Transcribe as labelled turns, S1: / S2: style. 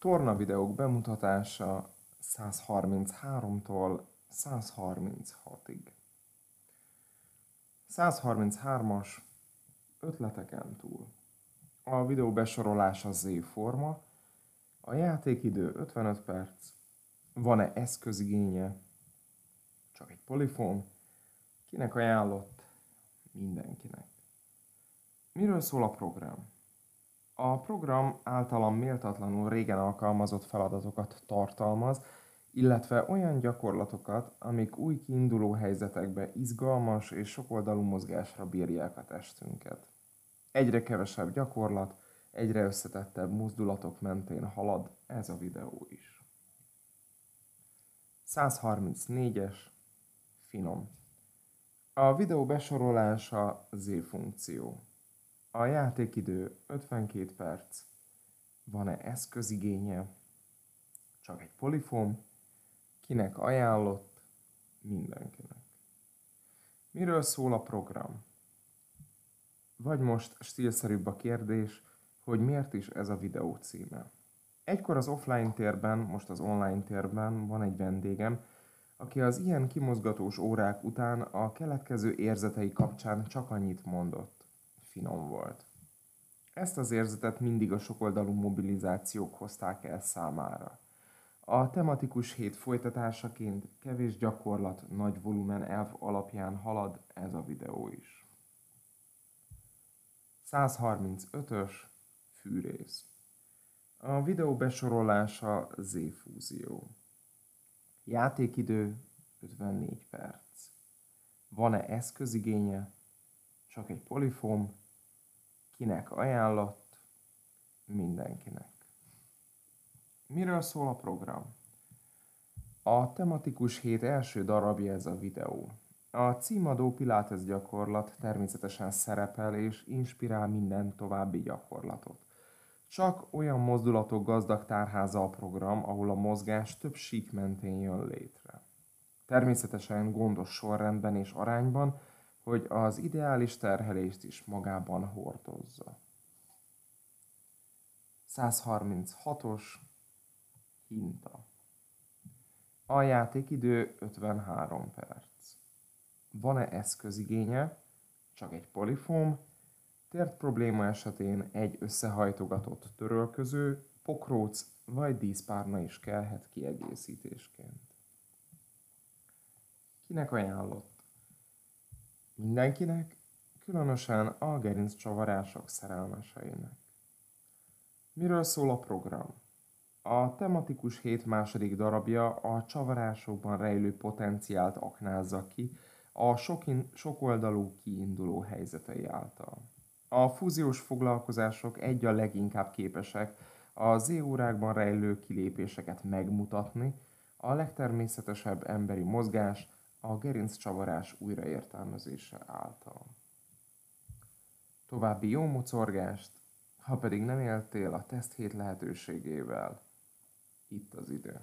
S1: Torna videók bemutatása 133-tól 136-ig. 133-as ötleteken túl. A videó besorolása Z forma, a játékidő 55 perc, van-e eszközigénye, csak egy polifon, kinek ajánlott, mindenkinek. Miről szól a program? A program általam méltatlanul régen alkalmazott feladatokat tartalmaz, illetve olyan gyakorlatokat, amik új kiinduló helyzetekbe izgalmas és sokoldalú mozgásra bírják a testünket. Egyre kevesebb gyakorlat, egyre összetettebb mozdulatok mentén halad ez a videó is. 134-es, finom. A videó besorolása Z funkció. A játékidő 52 perc. Van-e eszközigénye? Csak egy polifóm. Kinek ajánlott? Mindenkinek. Miről szól a program? Vagy most stílszerűbb a kérdés, hogy miért is ez a videó címe. Egykor az offline térben, most az online térben van egy vendégem, aki az ilyen kimozgatós órák után a keletkező érzetei kapcsán csak annyit mondott finom volt. Ezt az érzetet mindig a sokoldalú mobilizációk hozták el számára. A tematikus hét folytatásaként kevés gyakorlat, nagy volumen elv alapján halad ez a videó is. 135-ös fűrész. A videó besorolása Z-fúzió. Játékidő 54 perc. Van-e eszközigénye? Csak egy polifóm, Kinek ajánlott? Mindenkinek. Miről szól a program? A tematikus hét első darabja ez a videó. A címadó Pilates gyakorlat természetesen szerepel és inspirál minden további gyakorlatot. Csak olyan mozdulatok gazdag tárháza a program, ahol a mozgás több sík mentén jön létre. Természetesen gondos sorrendben és arányban, hogy az ideális terhelést is magában hordozza. 136-os hinta. A játékidő 53 perc. Van-e eszközigénye? Csak egy polifóm. Tért probléma esetén egy összehajtogatott törölköző, pokróc vagy díszpárna is kellhet kiegészítésként. Kinek ajánlott? Mindenkinek, különösen a gerinc csavarások szerelmeseinek. Miről szól a program? A tematikus hét második darabja a csavarásokban rejlő potenciált aknázza ki a sokin, sokoldalú kiinduló helyzetei által. A fúziós foglalkozások egy a leginkább képesek a Z órákban rejlő kilépéseket megmutatni, a legtermészetesebb emberi mozgás, a gerinccsavarás újraértelmezése által. További jó mocorgást, ha pedig nem éltél a teszt hét lehetőségével, itt az idő.